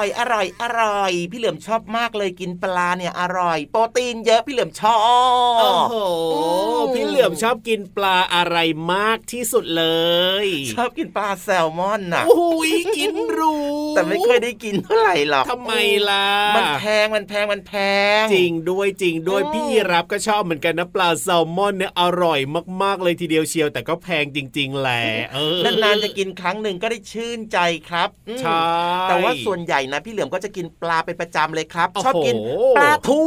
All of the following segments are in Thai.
ร่อยอร่อยอร่อยอร่อย พี่เหลือมชอบมากเลยกินปลาเนี่ยอร่อย โปรตีนเยอะพี่เหลือมชอบโอ้โหมพี่เหลือมชอบกินปลาอะไรมากที่สุดเลย ชอบกินปลาแซลมอนน่ะโอ้โหกินหรูแต่ไม่เคยได้กินเท่าไหร่หรอกทำไมล่ะมันแพงมันแพงมันแพง จริงด้วยจริงด้วยอืมพี่ยีรับก็ชอบเหมือนกันนะปลาแซลมอนเนี่ยอร่อยมากๆเลยทีเดียวเชียว แต่ก็แพงจริง ๆแหละเออนานๆจะกินครั้งหนึ่งก็ได้ชื่นใจครับอืมใช่แต่ว่าส่วนใหญ่นะพี่เหลือมก็จะกินปลาเป็นประจำเลยครับโอ้โหชอบกินปลาทู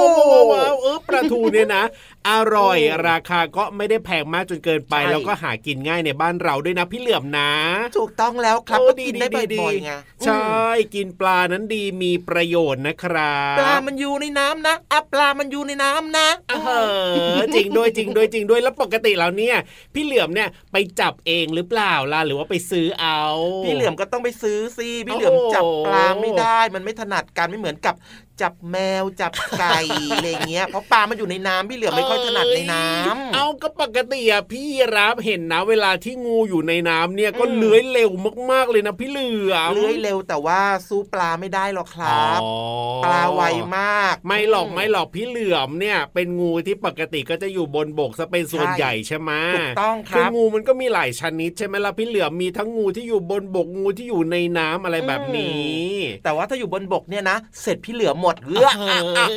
ว้าวว้าวเออปลาทูเนี่ยนะ อร่อยราคาก็ไม่ได้แพงมากจนเกินไปใช่แล้วก็หากินง่ายในบ้านเราด้วยนะพี่เหลือมนะ ถูกต้องแล้วครับโอ้ก็ดีกินได้ดีดีบ่อยๆไงใช่กินปลานั้นดีมีประโยชน์นะครับปลามันอยู่ในน้ำนะอะปลามันอยู่ในน้ำนะเออจริงด้วยจริงด้วยจริงด้วยแล้วปกติแล้วเนี่ย พี่เหลือมเนี่ยไปจับเองหรือเปล่าล่ะหรือว่าไปซื้อเอา พี่เหลือมก็ต้องไปซื้อสิพี่เหลือมโอ้โหจับปลาไม่ได้ มันไม่ถนัดกันไม่เหมือนกับ จับแมวจับไก่อะไรเงี้ยเพราะปลามันอยู่ในน้ำพี่เหลือมไม่ค่อยถนัดในน้ำเอาก็ปกติอะพี่รับเห็นนะ เวลาที่งูอยู่ในน้ำเนี่ยก็เลื้อยเร็วมากๆเลยนะพี่เหลือมเลื้อยเร็วแต่ว่าสู้ปลาไม่ได้หรอกครับอ๋อปลาไวมาก ไม่หรอกไม่หรอกพี่เหลือมเนี่ย เป็นงูที่ปกติก็จะอยู่บนบกซะเป็นส่วนใช่ใหญ่ใช่ไหมถูกต้องคคือรับงูมันก็มีหลายชนิดใช่ไหมล่ะพี่เหลือมมีทั้งงูที่อยู่บนบกงูที่อยู่ในน้ำอะไรแบบนี้ แต่ว่าถ้าอยู่บนบกเนี่ยนะ เสร็จพี่เหลือมหมดเลือเอ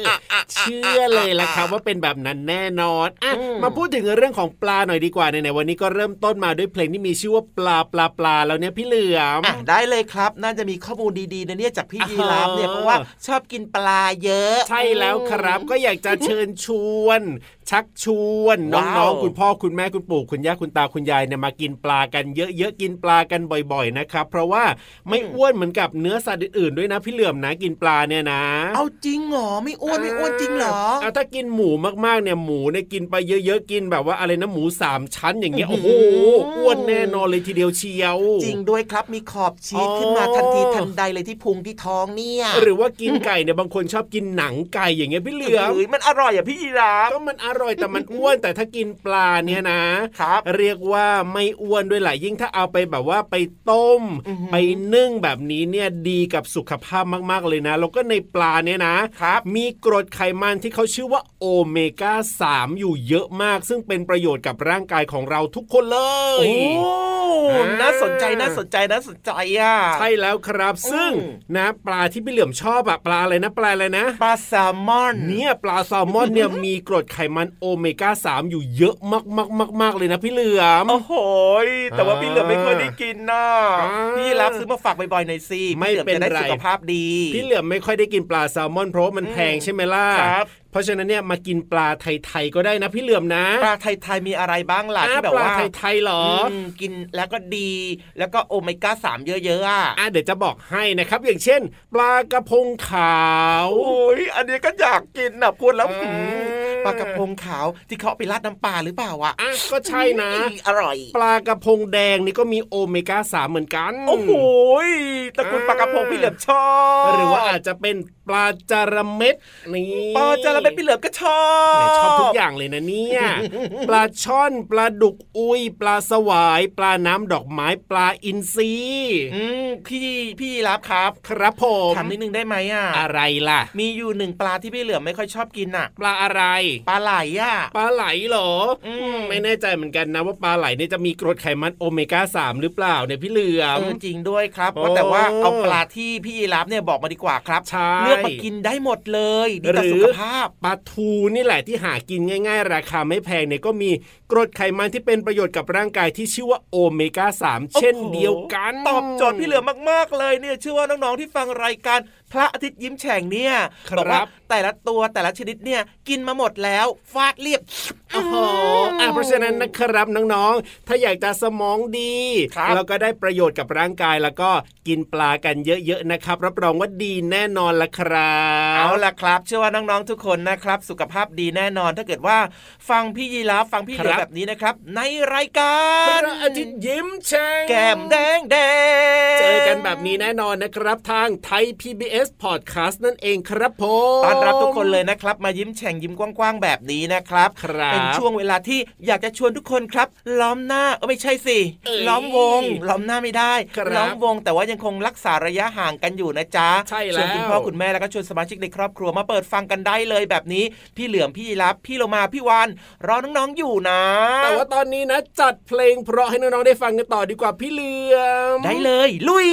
อเชื่อเลยละครับว่าเป็นแบบนั้นแน่นอนอะอืมมาพูดถึงเรื่องของปลาหน่อยดีกว่าในๆวันนี้ก็เริ่มต้นมาด้วยเพลงที่มีชื่อว่าปลาปลาปลาแล้วเนี่ยพี่เหลือมอะได้เลยครับ น่าจะมีข้อมูลดีๆนะเนี่ยจากพี่ยีราฟเนี่ยเออเพราะว่าชอบกินปลาเยอะ ใช่แล้วครับก็อยากจะเชิญชวน ชักชวนว้าวน้องๆคุณพ่อคุณแม่คุณปู่คุณย่าคุณตาคุณยายเนี่ยมากินปลากันเยอะๆกินปลากันบ่อยๆนะครับเพราะว่าไม่อ้วนเหมือนกับเนื้อสัตว์อื่นๆด้วยนะพี่เหลือมนะกินปลาเนี่ยนะ เอาจริงเหรอไม่อ้วนไม่อ้วนจริงเหรอเอาถ้ากินหมูมากๆเนี่ยหมูเนี่ยกินไปเยอะๆกินแบบว่าอะไรนะหมูสามชั้นอย่างเงี้ยอื้โอ้อโหหืออ้วนแน่นอนเลยทีเดียวเชียว จริงด้วยครับมีขอบชีสอ๋อขึ้นมาทันทีทันใดเลยที่พุงที่ท้องเนี่ยหรือว่ากินไก่เนี่ยบางคนชอบกินหนังไก่อย่างเงี้ยพี่เหลือมเฮ้ยมันอร่อยอะพี่ยีราฟก็มันอร่อยแต่มันอ้วนแต่ถ้ากินปลาเนี่ยนะครับเรียกว่าไม่อ้วนด้วยแหละยิ่งถ้าเอาไปแบบว่าไปต้มอือหือไปนึ่งแบบนี้เนี่ยดีกับสุขภาพมาก ๆเลยนะแล้วก็ในปลาเนี่ยนะครับมีกรดไขมันที่เขาชื่อว่าโอเมก้า3อยู่เยอะมาก ซึ่งเป็นประโยชน์กับร่างกายของเราทุกคนเลโอ้ยอ่า น่าสนใจน่าสนใจน่าสนใจอะใช่แล้วครับ ซึ่งอืมนะปลาที่พี่เหลือมชอบอะปลาอะไรนะปลาอะไรนะ ปลาแซลมอน เนี่ยปลาแซลมอนเนี่ยมีกรดไขมันโอเมก้า3อยู่เยอะมากๆๆๆเลยนะพี่เหลือมโอ้โหยแต่ว่าพี่เหลือมไม่เคยได้กินนะอ่าพี่รับซื้อมาฝากบ่อยๆหน่อยสิไม่พี่หลือเป็นจะได้ไรสุขภาพดี พี่เหลือมไม่ค่อยได้กินปลาแซลมอนเพราะว่ามันอืมแพงใช่ไหมล่ะครับ เพราะฉะนั้นเนี่ยมากินปลาไทยๆก็ได้นะพี่เหลือมนะ ปลาไทยๆมีอะไรบ้างล่ะอะที่แบบปลาว่าไทยๆเหรออมกินแล้วก็ดี แล้วก็โอเมก้าสามเยอะๆอะอะเดี๋ยวจะบอกให้นะครับ อย่างเช่น ปลากระพงขาวโอ้ยอันนี้ก็อยากกินนะพูดแล้วอ่าหืมปลากระพงขาวที่เขาเอาไปราดน้ำปลาหรือเปล่าอะอะก็ใช่นะอุ๊ยอร่อย ปลากระพงแดงนี่ก็มีโอเมก้า3เหมือนกัน โอ้โหยตระกูลปลากระพงพี่เหลือมชอบ หรือว่าอาจจะเป็นปลาจาระเม็ดนี่ปลาจาระเม็ดพี่เหลือมก็ชอบแหมชอบทุกอย่างเลยนะเนี่ยปลาช่อนปลาดุกอุยปลาสวาย ปลาน้ำดอกไม้ปลาอินทรีอืมพี่พี่รับครับ ครับผมถามนิดนึงได้ไหมอะอะไรล่ะ มีอยู่หนึ่งปลาที่พี่เหลือมไม่ค่อยชอบกินอะ ปลาอะไร ปลาไหลอะปลาไหลเหรออมไม่แน่ใจเหมือนกันนะว่าปลาไหลเนี่ยจะมีกรดไขมันโอเมก้า3หรือเปล่าเนี่ยพี่เหลือมเออจริงด้วยครับโอ้ว่าแต่ว่าเอาปลาที่พี่ยีรับเนี่ยบอกมาดีกว่าครับใช่เลือกมากินได้หมดเลยดีต่อหรือสุขภาพปลาทูนี่แหละที่หากินง่าย ๆ ราคาไม่แพงเนี่ยก็มีกรดไขมันที่เป็นประโยชน์กับร่างกายที่ชื่อว่าโอเมก้า3เช่นโอ้โหเดียวกัน ตอบโจทย์พี่เหลือมมากๆเลยเนี่ยเชื่อว่าน้องๆที่ฟังรายการพ ระอาทิตย์ยิ้มแฉ่งเนี่ยครับอกว่าแต่ละตัวแต่ละชนิดเนี่ยกินมาหมดแล้วฟาดเรียบโอ้โหอะเพราะฉะนั้นนะครับน้องๆ ถ้าอยากจะสมองดีครับแล้วก็ได้ประโยชน์กับร่างกายแล้วก็กินปลากันเยอะๆนะครับ รับรองว่าดีแน่นอนละครับเอาล่ะครับ เชื่อว่าน้องๆทุกคนนะครับ สุขภาพดีแน่นอนถ้าเกิดว่าฟังพี่ยีราฟฟังพี่เหลือมแบบนี้นะครับ ในรายกาพรระอาทิตย์ยิ้มแฉ่งแก้มแดงแดงแจเจอกันแบบนี้แน่นอนนะครับทางไทย PBS Podcast นั่นเองครับผมต้อนรับทุกคนเลยนะครับ มายิ้มแฉ่งยิ้มกว้างๆแบบนี้นะครับครับเป็นช่วงเวลาที่อยากจะชวนทุกคนครับ ล้อมหน้าเออไม่ใช่สิเอ้ยล้อมวง ล้อมหน้าไม่ได้ครับล้อมวง แต่ว่ายังคงรักษาระยะห่างกันอยู่นะจ๊ะใช่แล้วชวนคุณพ่อคุณแม่แล้วก็ชวนสมาชิกในครอบครัวมาเปิดฟังกันได้เลยแบบนี้ พี่เหลือมพี่ยีรับพี่โลมาพี่วานรอน้องๆอยู่นะ แต่ว่าตอนนี้นะจัดเพลงเพราะให้น้องๆได้ฟังกันต่อดีกว่าพี่เหลือมได้เลย ลุย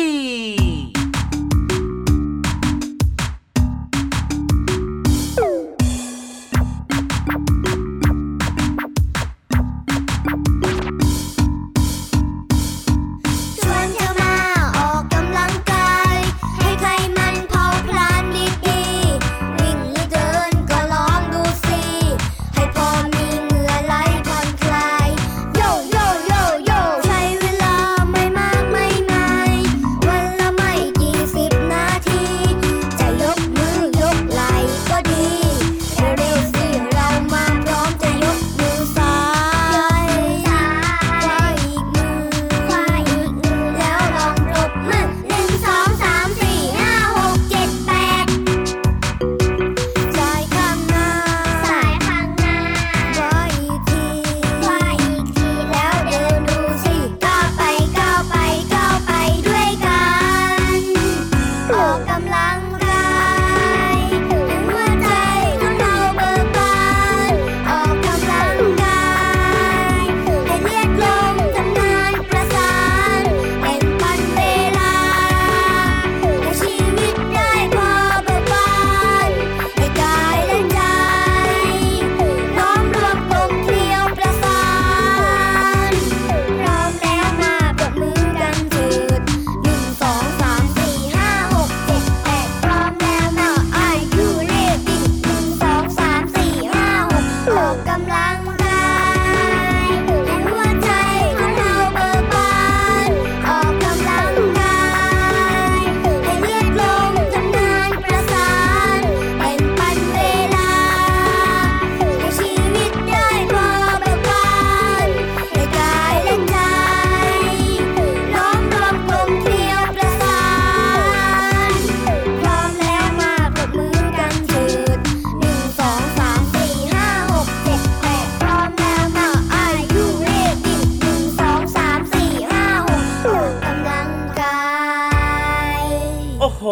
ห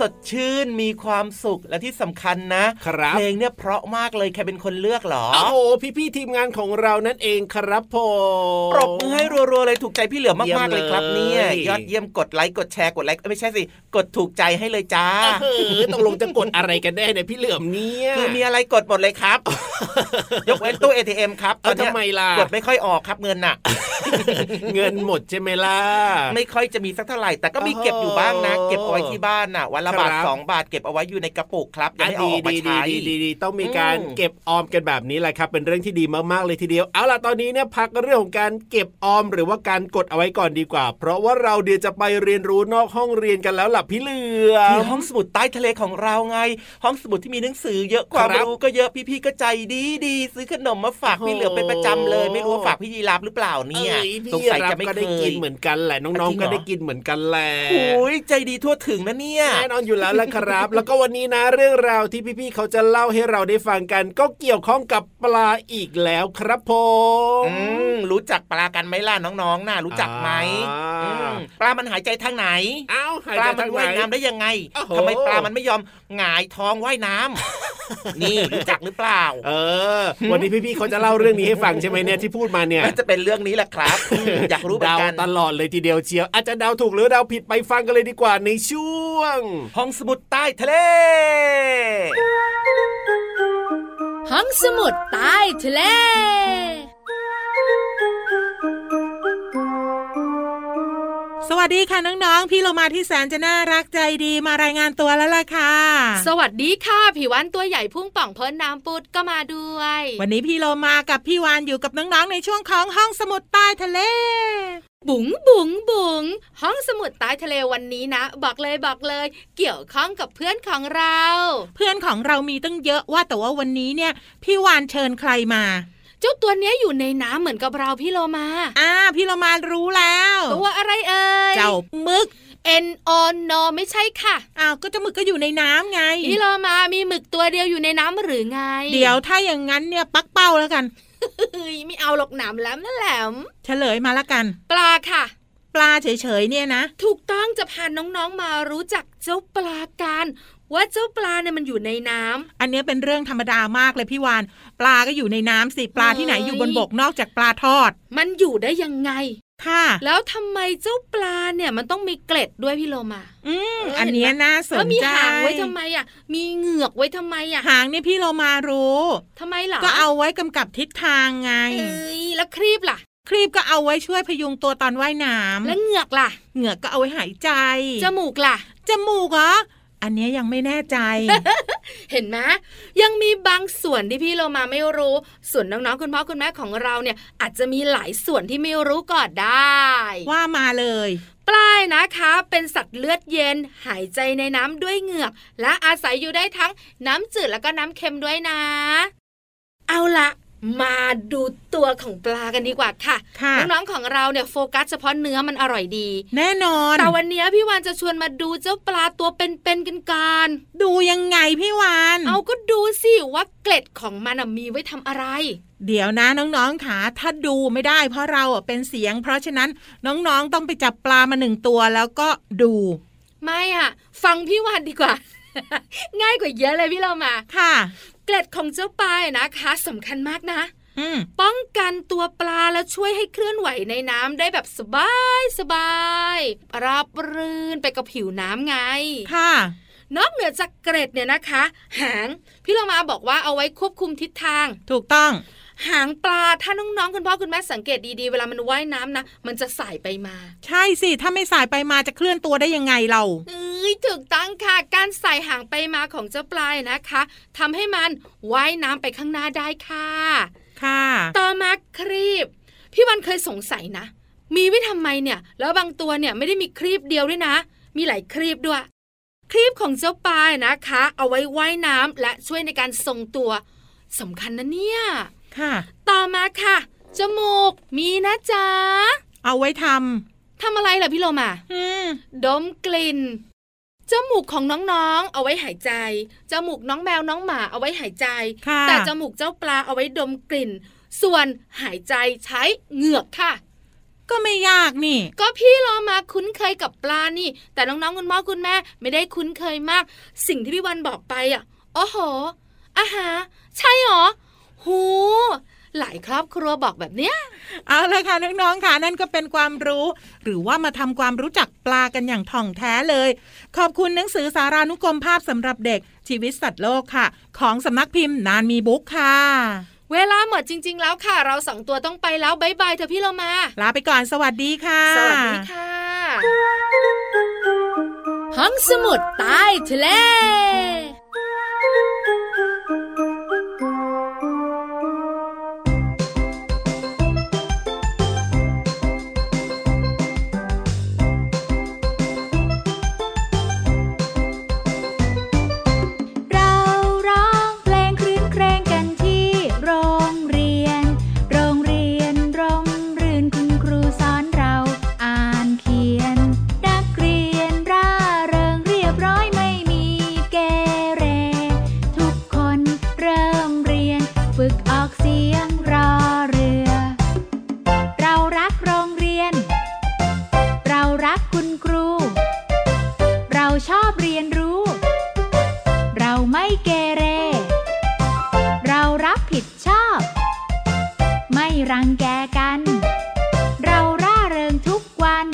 สดชื่นมีความสุขและที่สำคัญนะครับเพลงเนี่ยเพราะมากเลยใครเป็นคนเลือกเหรอโอ้โหพี่ๆทีมงานของเรานั่นเองครับผมปรบมือให้รัวๆเลยถูกใจพี่เหลือมากๆเลยครับเยี่เนี่ยยมเลยยอดเยี่ยมกดไลค์กดแชร์กดไลค์เอ้ยไม่ใช่สิกดถูกใจให้เลยจ้าเออตกลงจะกดอะไรกันแน่เนี่ยพี่เหลือมเนี่ยคือมีอะไรกดหมดเลยครับ ยกเว้นตู้ ATM ครับตเอาอนเนี้ยทำไมล่ะกดไม่ค่อยออกครับเงินน่ะ เงินหมดใช่ไหมล่ะไม่ค่อยจะมีสักเท่าไหร่แต่ก็มีโอ้โหเก็บอยู่บ้างนะ เก็บเอาไว้ที่บ้านน่ะวันละบาทครับสองบาทเก็บเอาไว้อยู่ในกระปุกครับยังอะไม่เอาดีออกมาดีดีใช้ดีดีดีต้องมีการอืมเก็บออมกันแบบนี้แหละครับ เป็นเรื่องที่ดีมากๆเลยทีเดียวเอาล่ะตอนนี้เนี่ยพักเรื่องของการเก็บออมหรือว่าการกดเอาไว้ก่อนดีกว่า เพราะว่าเราเดี๋ยวจะไปเรียนรู้นอกห้องเรียนกันแล้วล่ะพี่เหลือที่มห้องสมุดใต้ทะเลของเราไง ห้องสมุดที่มีหนังสือเยอะความครับรู้ก็เยอะพี่ๆก็ใจดีดีซื้อขนมมาฝากโอ้โหพี่เหลือเป็นประจำเลย ไม่รู้ว่าฝากพี่ยีราฟหรือเปล่าเนี่ยอ้พี่สงสัยรับจะไม่ก็เคได้กิยนเหมือนกันแหละน้องจริงเหรอๆก็ได้กินเหมือนกันแหละโอ้ยใจดีทั่วถึงนะเนี่ยแน่นอนอยู่แล้วล่ะครับ แล้วก็วันนี้นะเรื่องราวที่พี่ๆเขาจะเล่าให้เราได้ฟังกัน ก็เกี่ยวข้องกับปลาอีกแล้วครับผมอืมรู้จักปลากันไหมล่ะน้องๆน่ะรู้จักไหมอ่าอืมปลามันหายใจทางไหนเอ้าหายปลาใจมันทางไหนว่ายน้ำได้ยังไงโอ้โหทำไมปลามันไม่ยอมหงายท้องว่ายน้ำนี่รู้จักหรือเปล่า เออ วันนี้พี่ๆเขาจะเล่าเรื่องนี้ให้ฟังใช่ไหมเนี่ยที่พูดมาเนี่ยน่าจะเป็นเรื่องนี้แหละครับอืมอยากรู้เหมือนเดากันตลอดเลยทีเดียวเชียวอาจจะเดาถูกหรือเดาผิดไปฟังกันเลยดีกว่าในช่วงห้องสมุดใต้ทะเล ห้องสมุดใต้ทะเลสวัสดีค่ะน้องๆ พี่เรามาที่แสนจะน่ารักใจดีมารายงานตัวแล้วล่ะค่ะ สวัสดีค่ะผิววันตัวใหญ่พุ่งป่องพ้นน้ำปุดก็มาด้วย วันนี้พี่โลมากับพี่วานอยู่กับน้องๆ ในช่วงของห้องสมุดใต้ทะเล บุ๋งบุ๋งบุ๋งห้องสมุดใต้ทะเลวันนี้นะ บอกเลยบอกเลย เกี่ยวข้องกับเพื่อนของเรา เพื่อนของเรามีตั้งเยอะว่าแต่ว่าวันนี้เนี่ย พี่วานเชิญใครมาเจ้าตัวเนี้ยอยู่ในน้ำเหมือนกับเราพี่โลมา อ่า พี่โลมารู้แล้ว ตัวอะไรเอ่ย เจ้ามึก N O N O ไม่ใช่ค่ะ อ้าวก็เจะหมึกก็อยู่ในน้ำไง พี่เรามามีหมึกตัวเดียวอยู่ในน้ำหรือไง เดี๋ยวถ้าอย่างนั้นเนี่ยปักเป้าแล้วกันเฮ้ย ไม่เอาหรอกหนามแหลมนั่นแหลมเฉลยมาละกัน ปลาค่ะ ปลาเฉยๆเนี่ยนะ ถูกต้องจะพาน้องๆมารู้จักเจ้าปลากันว่าเจ้าปลาเนี่ยมันอยู่ในน้ำอันเนี้ยเป็นเรื่องธรรมดามากเลยพี่วาน ปลาก็อยู่ในน้ำสิ ปลาที่ไหนเอ้ยอยู่บนบกนอกจากปลาทอด มันอยู่ได้ยังไง ค่ะ แล้วทำไมเจ้าปลาเนี่ยมันต้องมีเกล็ดด้วยพี่โลมาอืมเอออันเนี้ยน่าสแล้วนมีใจหางไว้ทำไมอะ มีเหงือกไว้ทำไมอะ หางเนี่ยพี่เรามารู้ทำไมเหรอก็เอาไว้กำกับทิศทางไงเอ้ยแล้วครีบล่ะครีบก็เอาไว้ช่วยพยุงตัวตอนว่ายน้ำแล้วเหงือกล่ะ เหงือกก็เอาไว้หายใจ จมูกล่ะ จมูกเหรอ อันเนี้ยยังไม่แน่ใจ เห็นไหมยังมีบางส่วนที่พี่เรามาไม่รู้ ส่วนน้องๆคุณพ่อคุณแม่ของเราเนี่ย อาจจะมีหลายส่วนที่ไม่รู้ก่อนได้ ว่ามาเลยปลายนะคะ เป็นสัตว์เลือดเย็น หายใจในน้ำด้วยเหงือก และอาศัยอยู่ได้ทั้งน้ำจืดแล้วก็น้ำเค็มด้วยนะ เอาละ มาดูตัวของปลากันดีกว่าค่ะค่ะน้องๆของเราเนี่ยโฟกัสเฉพาะเนื้อมันอร่อยดี แน่นอน แต่วันนี้พี่วานจะชวนมาดูเจ้าปลาตัวเป็นๆกันก่อนดูยังไงพี่วาน เอาก็ดูสิว่าเกล็ดของมันน่ะมีไว้ทำอะไรเดี๋ยวนะน้องๆค่ะถ้าดูไม่ได้เพราะเราอะเป็นเสียง เพราะฉะนั้นน้องๆต้องไปจับปลามาหนึ่งตัวแล้วก็ดู ไม่อะฟังพี่วานดีกว่า ง่ายกว่าเยอะเลยพี่เรามา ค่ะ เกล็ดของเจ้าปลานะคะสำคัญมากนะอืมป้องกันตัวปลาและช่วยให้เคลื่อนไหวในน้ำได้แบบสบายสบายราบรื่นไปกับผิวน้ำไง ค่ะ นอกเหนือจากเกร็ดเนี่ยนะคะ หาง พี่เรามาบอกว่าเอาไว้ควบคุมทิศทาง ถูกต้อง หางปลาถ้าน้องๆคุณพ่อคุณแม่สังเกตดีๆ เวลามันว่ายน้ำนะมันจะสายไปมา ใช่สิ ถ้าไม่สายไปมาจะเคลื่อนตัวได้ยังไงเราเอ้ยถูกต้องค่ะ การใส่หางไปมาของเจ้าปลายนะคะทำให้มันว่ายน้ำไปข้างหน้าได้ค่ะ ค่ะ ต่อมาครีบ พี่วันเคยสงสัยนะ มีไว้ทำไมเนี่ย แล้วบางตัวเนี่ยไม่ได้มีครีบเดียวด้วยนะ มีหลายครีบด้วย ครีบของเจ้าปลายนะคะ เอาไว้ว่ายน้ำและช่วยในการทรงตัวสำคัญนะเนี่ย ค่ะ ต่อมาค่ะ จมูกมีนะจ๊ะ เอาไว้ททำอะไรล่ะพี่โลมาำอืมดมกลิ่นจมูกของน้องๆ เอาไว้หายใจ จมูกน้องแมวน้องหมาเอาไว้หายใจค่ะแต่จมูกเจ้าปลาเอาไว้ดมกลิ่น ส่วนหายใจใช้เหงือกค่ะ ก็ไม่ยากนี่ ก็พี่โลมาคุ้นเคยกับปลานี่ แต่น้องๆ คุณพ่อคุณแม่ไม่ได้คุ้นเคยมาก สิ่งที่พี่วันบอกไปอะ โอ้โหอาหาใช่หรอ หูหลายครอบครัวบอกแบบเนี้ย เอาละค่ะน้องๆค่ะนั่นก็เป็นความรู้ หรือว่ามาทำความรู้จักปลากันอย่างถ่องแท้เลย ขอบคุณหนังสือสารานุกรมภาพสำหรับเด็กชีวิตสัตว์โลกค่ะ ของสำนักพิมพ์นานมีบุ๊กค่ะ เวลาหมดจริง ๆ แล้วค่ะ เราสองตัวต้องไปแล้วบายบายเถอะพี่โลมา ลาไปก่อนสวัสดีค่ะ สวัสดีค่ะห้องสมุดใต้ทะเล รังแกกัน เราร่าเริงทุกวัน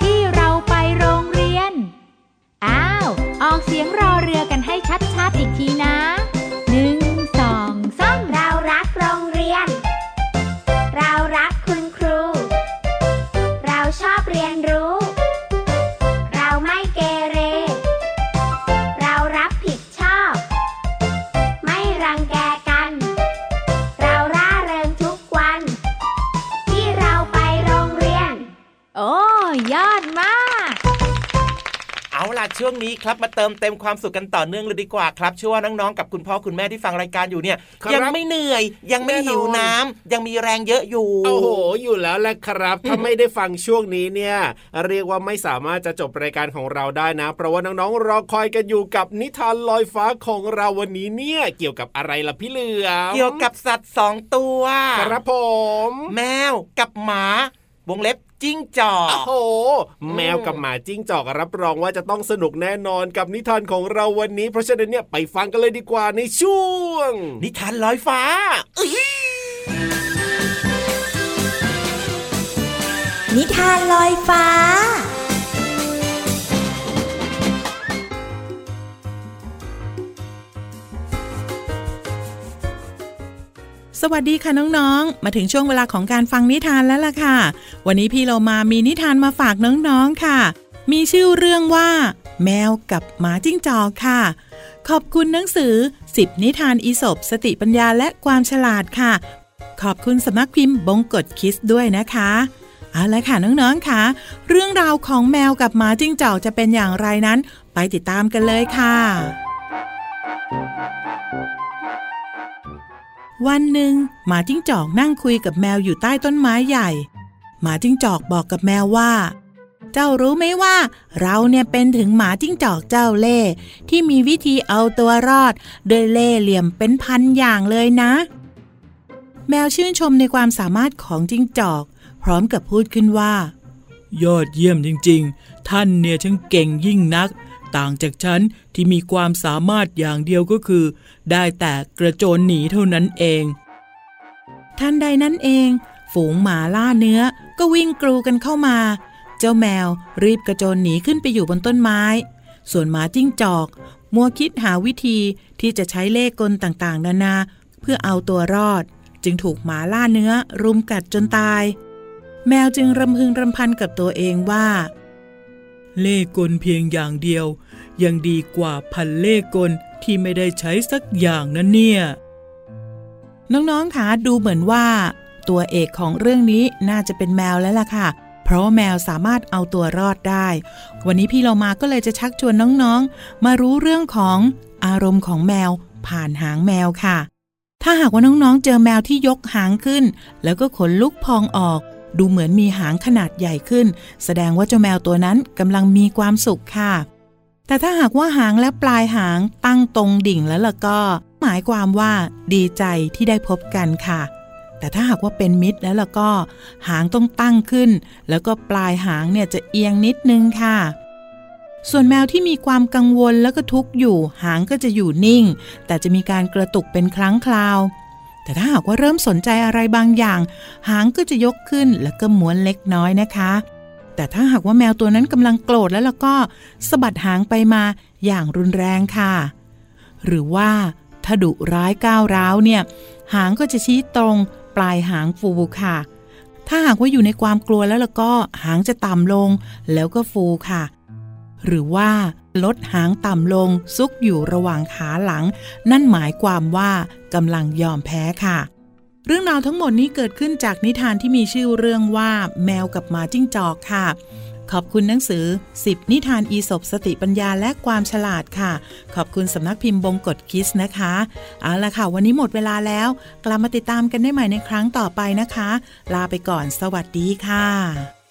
ที่เราไปโรงเรียน อ้าว ออกเสียงรอเรือกันให้ชัดๆอีกทีนะ ช่วงนี้ครับมาเติมเต็มความสุขกันต่อเนื่องเลยดีกว่าครับเชื่อว่าน้องๆกับคุณพ่อคุณแม่ที่ฟังรายการอยู่เนี่ยครับยังไม่เหนื่อยยังไม่หิวน้ำยังมีแรงเยอะอยู่โอ้โหอยู่แล้วแหละครับ ถ้าไม่ได้ฟังช่วงนี้เนี่ย เรียกว่าไม่สามารถจะจบรายการของเราได้นะ เพราะว่าน้องๆรอคอยกันอยู่กับนิทานลอยฟ้าของเราวันนี้เนี่ย เกี่ยวกับอะไรล่ะพี่เหลือมเกี่ยวกับสัตว์สองตัว ครับผม แมวกับหมาวงเล็บ จิ้งจอกโอ้โหแมวกับหมาจิ้งจอกรับรองว่าจะต้องสนุกแน่นอนกับนิทานของเราวันนี้ เพราะฉะนั้นเนี่ยไปฟังกันเลยดีกว่าในช่วง นิทานลอยฟ้าอื้อนิทานลอยฟ้า สวัสดีค่ะน้องๆ มาถึงช่วงเวลาของการฟังนิทานแล้วล่ะค่ะ วันนี้พี่เรามามีนิทานมาฝากน้องๆค่ะ มีชื่อเรื่องว่า แมวกับหมาจิ้งจอกค่ะ ขอบคุณหนังสือ10นิทานอีสบสติปัญญาและความฉลาดค่ะ ขอบคุณสำนักพิมพ์บงกฎคิสด้วยนะคะเอาละค่ะน้องๆค่ะ เรื่องราวของแมวกับหมาจิ้งจอกจะเป็นอย่างไรนั้น ไปติดตามกันเลยค่ะ วันหนึ่งหมาจิ้งจอกนั่งคุยกับแมวอยู่ใต้ต้นไม้ใหญ่ หมาจิ้งจอกบอกกับแมวว่า เจ้ารู้ไหมว่า เราเนี่ยเป็นถึงหมาจิ้งจอกเจ้าเล่ห์ที่มีวิธีเอาตัวรอดโดยเล่ห์เหลี่ยมเป็นพันอย่างเลยนะ แมวชื่นชมในความสามารถของจิ้งจอก พร้อมกับพูดขึ้นว่า ยอดเยี่ยมจริง ๆ ท่านเนี่ยช่างเก่งยิ่งนัก ต่างจากฉันที่มีความสามารถอย่างเดียวก็คือ ได้แต่กระโจนหนีเท่านั้นเองทันใดนั้นเอง ฝูงหมาล่าเนื้อก็วิ่งกรูกันเข้ามา เจ้าแมวรีบกระโจนหนีขึ้นไปอยู่บนต้นไม้ ส่วนหมาจิ้งจอก มัวคิดหาวิธีที่จะใช้เล่ห์กลต่างๆ นานาเพื่อเอาตัวรอด จึงถูกหมาล่าเนื้อรุมกัดจนตาย แมวจึงรำพึงรำพันกับตัวเองว่า เล่กลเพียงอย่างเดียว ยังดีกว่าพันเล่กลที่ไม่ได้ใช้สักอย่างนั่นเนี่ย น้องๆคะดูเหมือนว่า ตัวเอกของเรื่องนี้น่าจะเป็นแมวแล้วล่ะค่ะ เพราะแมวสามารถเอาตัวรอดได้ วันนี้พี่เรามาก็เลยจะชักชวนน้องๆ มารู้เรื่องของอารมณ์ของแมวผ่านหางแมวค่ะ ถ้าหากว่าน้องๆ เจอแมวที่ยกหางขึ้น แล้วก็ขนลุกพองออก ดูเหมือนมีหางขนาดใหญ่ขึ้น แสดงว่าเจ้าแมวตัวนั้นกำลังมีความสุขค่ะ แต่ถ้าหากว่าหางและปลายหางตั้งตรงดิ่งแล้วล่ะก็ หมายความว่าดีใจที่ได้พบกันค่ะ แต่ถ้าหากว่าเป็นมิตรแล้วล่ะก็ หางต้องตั้งขึ้น แล้วก็ปลายหางเนี่ยจะเอียงนิดนึงค่ะส่วนแมวที่มีความกังวลแล้วก็ทุกข์อยู่ หางก็จะอยู่นิ่ง แต่จะมีการกระตุกเป็นครั้งคราว แต่ถ้าหากว่าเริ่มสนใจอะไรบางอย่าง หางก็จะยกขึ้นแล้วก็ม้วนเล็กน้อยนะคะ แต่ถ้าหากว่าแมวตัวนั้นกำลังโกรธแล้วล่ะก็สะบัดหางไปมาอย่างรุนแรงค่ะ หรือว่าถ้าดุร้ายก้าวร้าวเนี่ย หางก็จะชี้ตรง ปลายหางฟูค่ะ ถ้าหากว่าอยู่ในความกลัวแล้วล่ะก็หางจะต่ำลงแล้วก็ฟูค่ะ หรือว่าลดหางต่ำลงซุกอยู่ระหว่างขาหลัง นั่นหมายความว่ากำลังยอมแพ้ค่ะ เรื่องราวทั้งหมดนี้เกิดขึ้นจากนิทานที่มีชื่อเรื่องว่า แมวกับหมาจิ้งจอกค่ะ ขอบคุณหนังสือ 10 นิทานอีสบสติปัญญาและความฉลาดค่ะ ขอบคุณสำนักพิมพ์บงกฎคิสนะคะ เอาละค่ะ วันนี้หมดเวลาแล้ว กลับมาติดตามกันได้ใหม่ในครั้งต่อไปนะคะ ลาไปก่อน สวัสดีค่ะ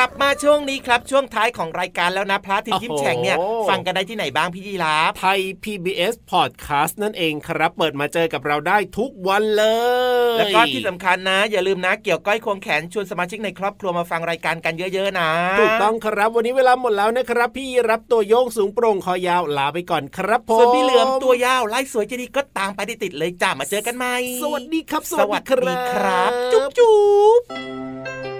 ลับมาช่วงนี้ครับ ช่วงท้ายของรายการแล้วนะพระอาทิตย์ยิ้มแฉ่งเนี่ยโอ้โหฟังกันได้ที่ไหนบ้างพี่ยีราฟไทย PBS Podcast นั่นเองครับ เปิดมาเจอกับเราได้ทุกวันเลย แล้วก็ที่สำคัญนะ อย่าลืมนะ เกี่ยวก้อยควงแขนชวนสมาชิกในครอบครัวมาฟังรายการกันเยอะๆนะ ถูกต้องครับวันนี้เวลาหมดแล้วนะครับ พี่รับตัวโยงสูงโปร่งคอยาวลาไปก่อนครับผมส่วนพี่เหลือมตัวยาวไล่สวยใจะดีก็ตามไปติดๆเลยจ้ามาเจอกันใหม่สวัสดีครับ สวัสดีครับ จุ๊จุ๊บบจุ๊บ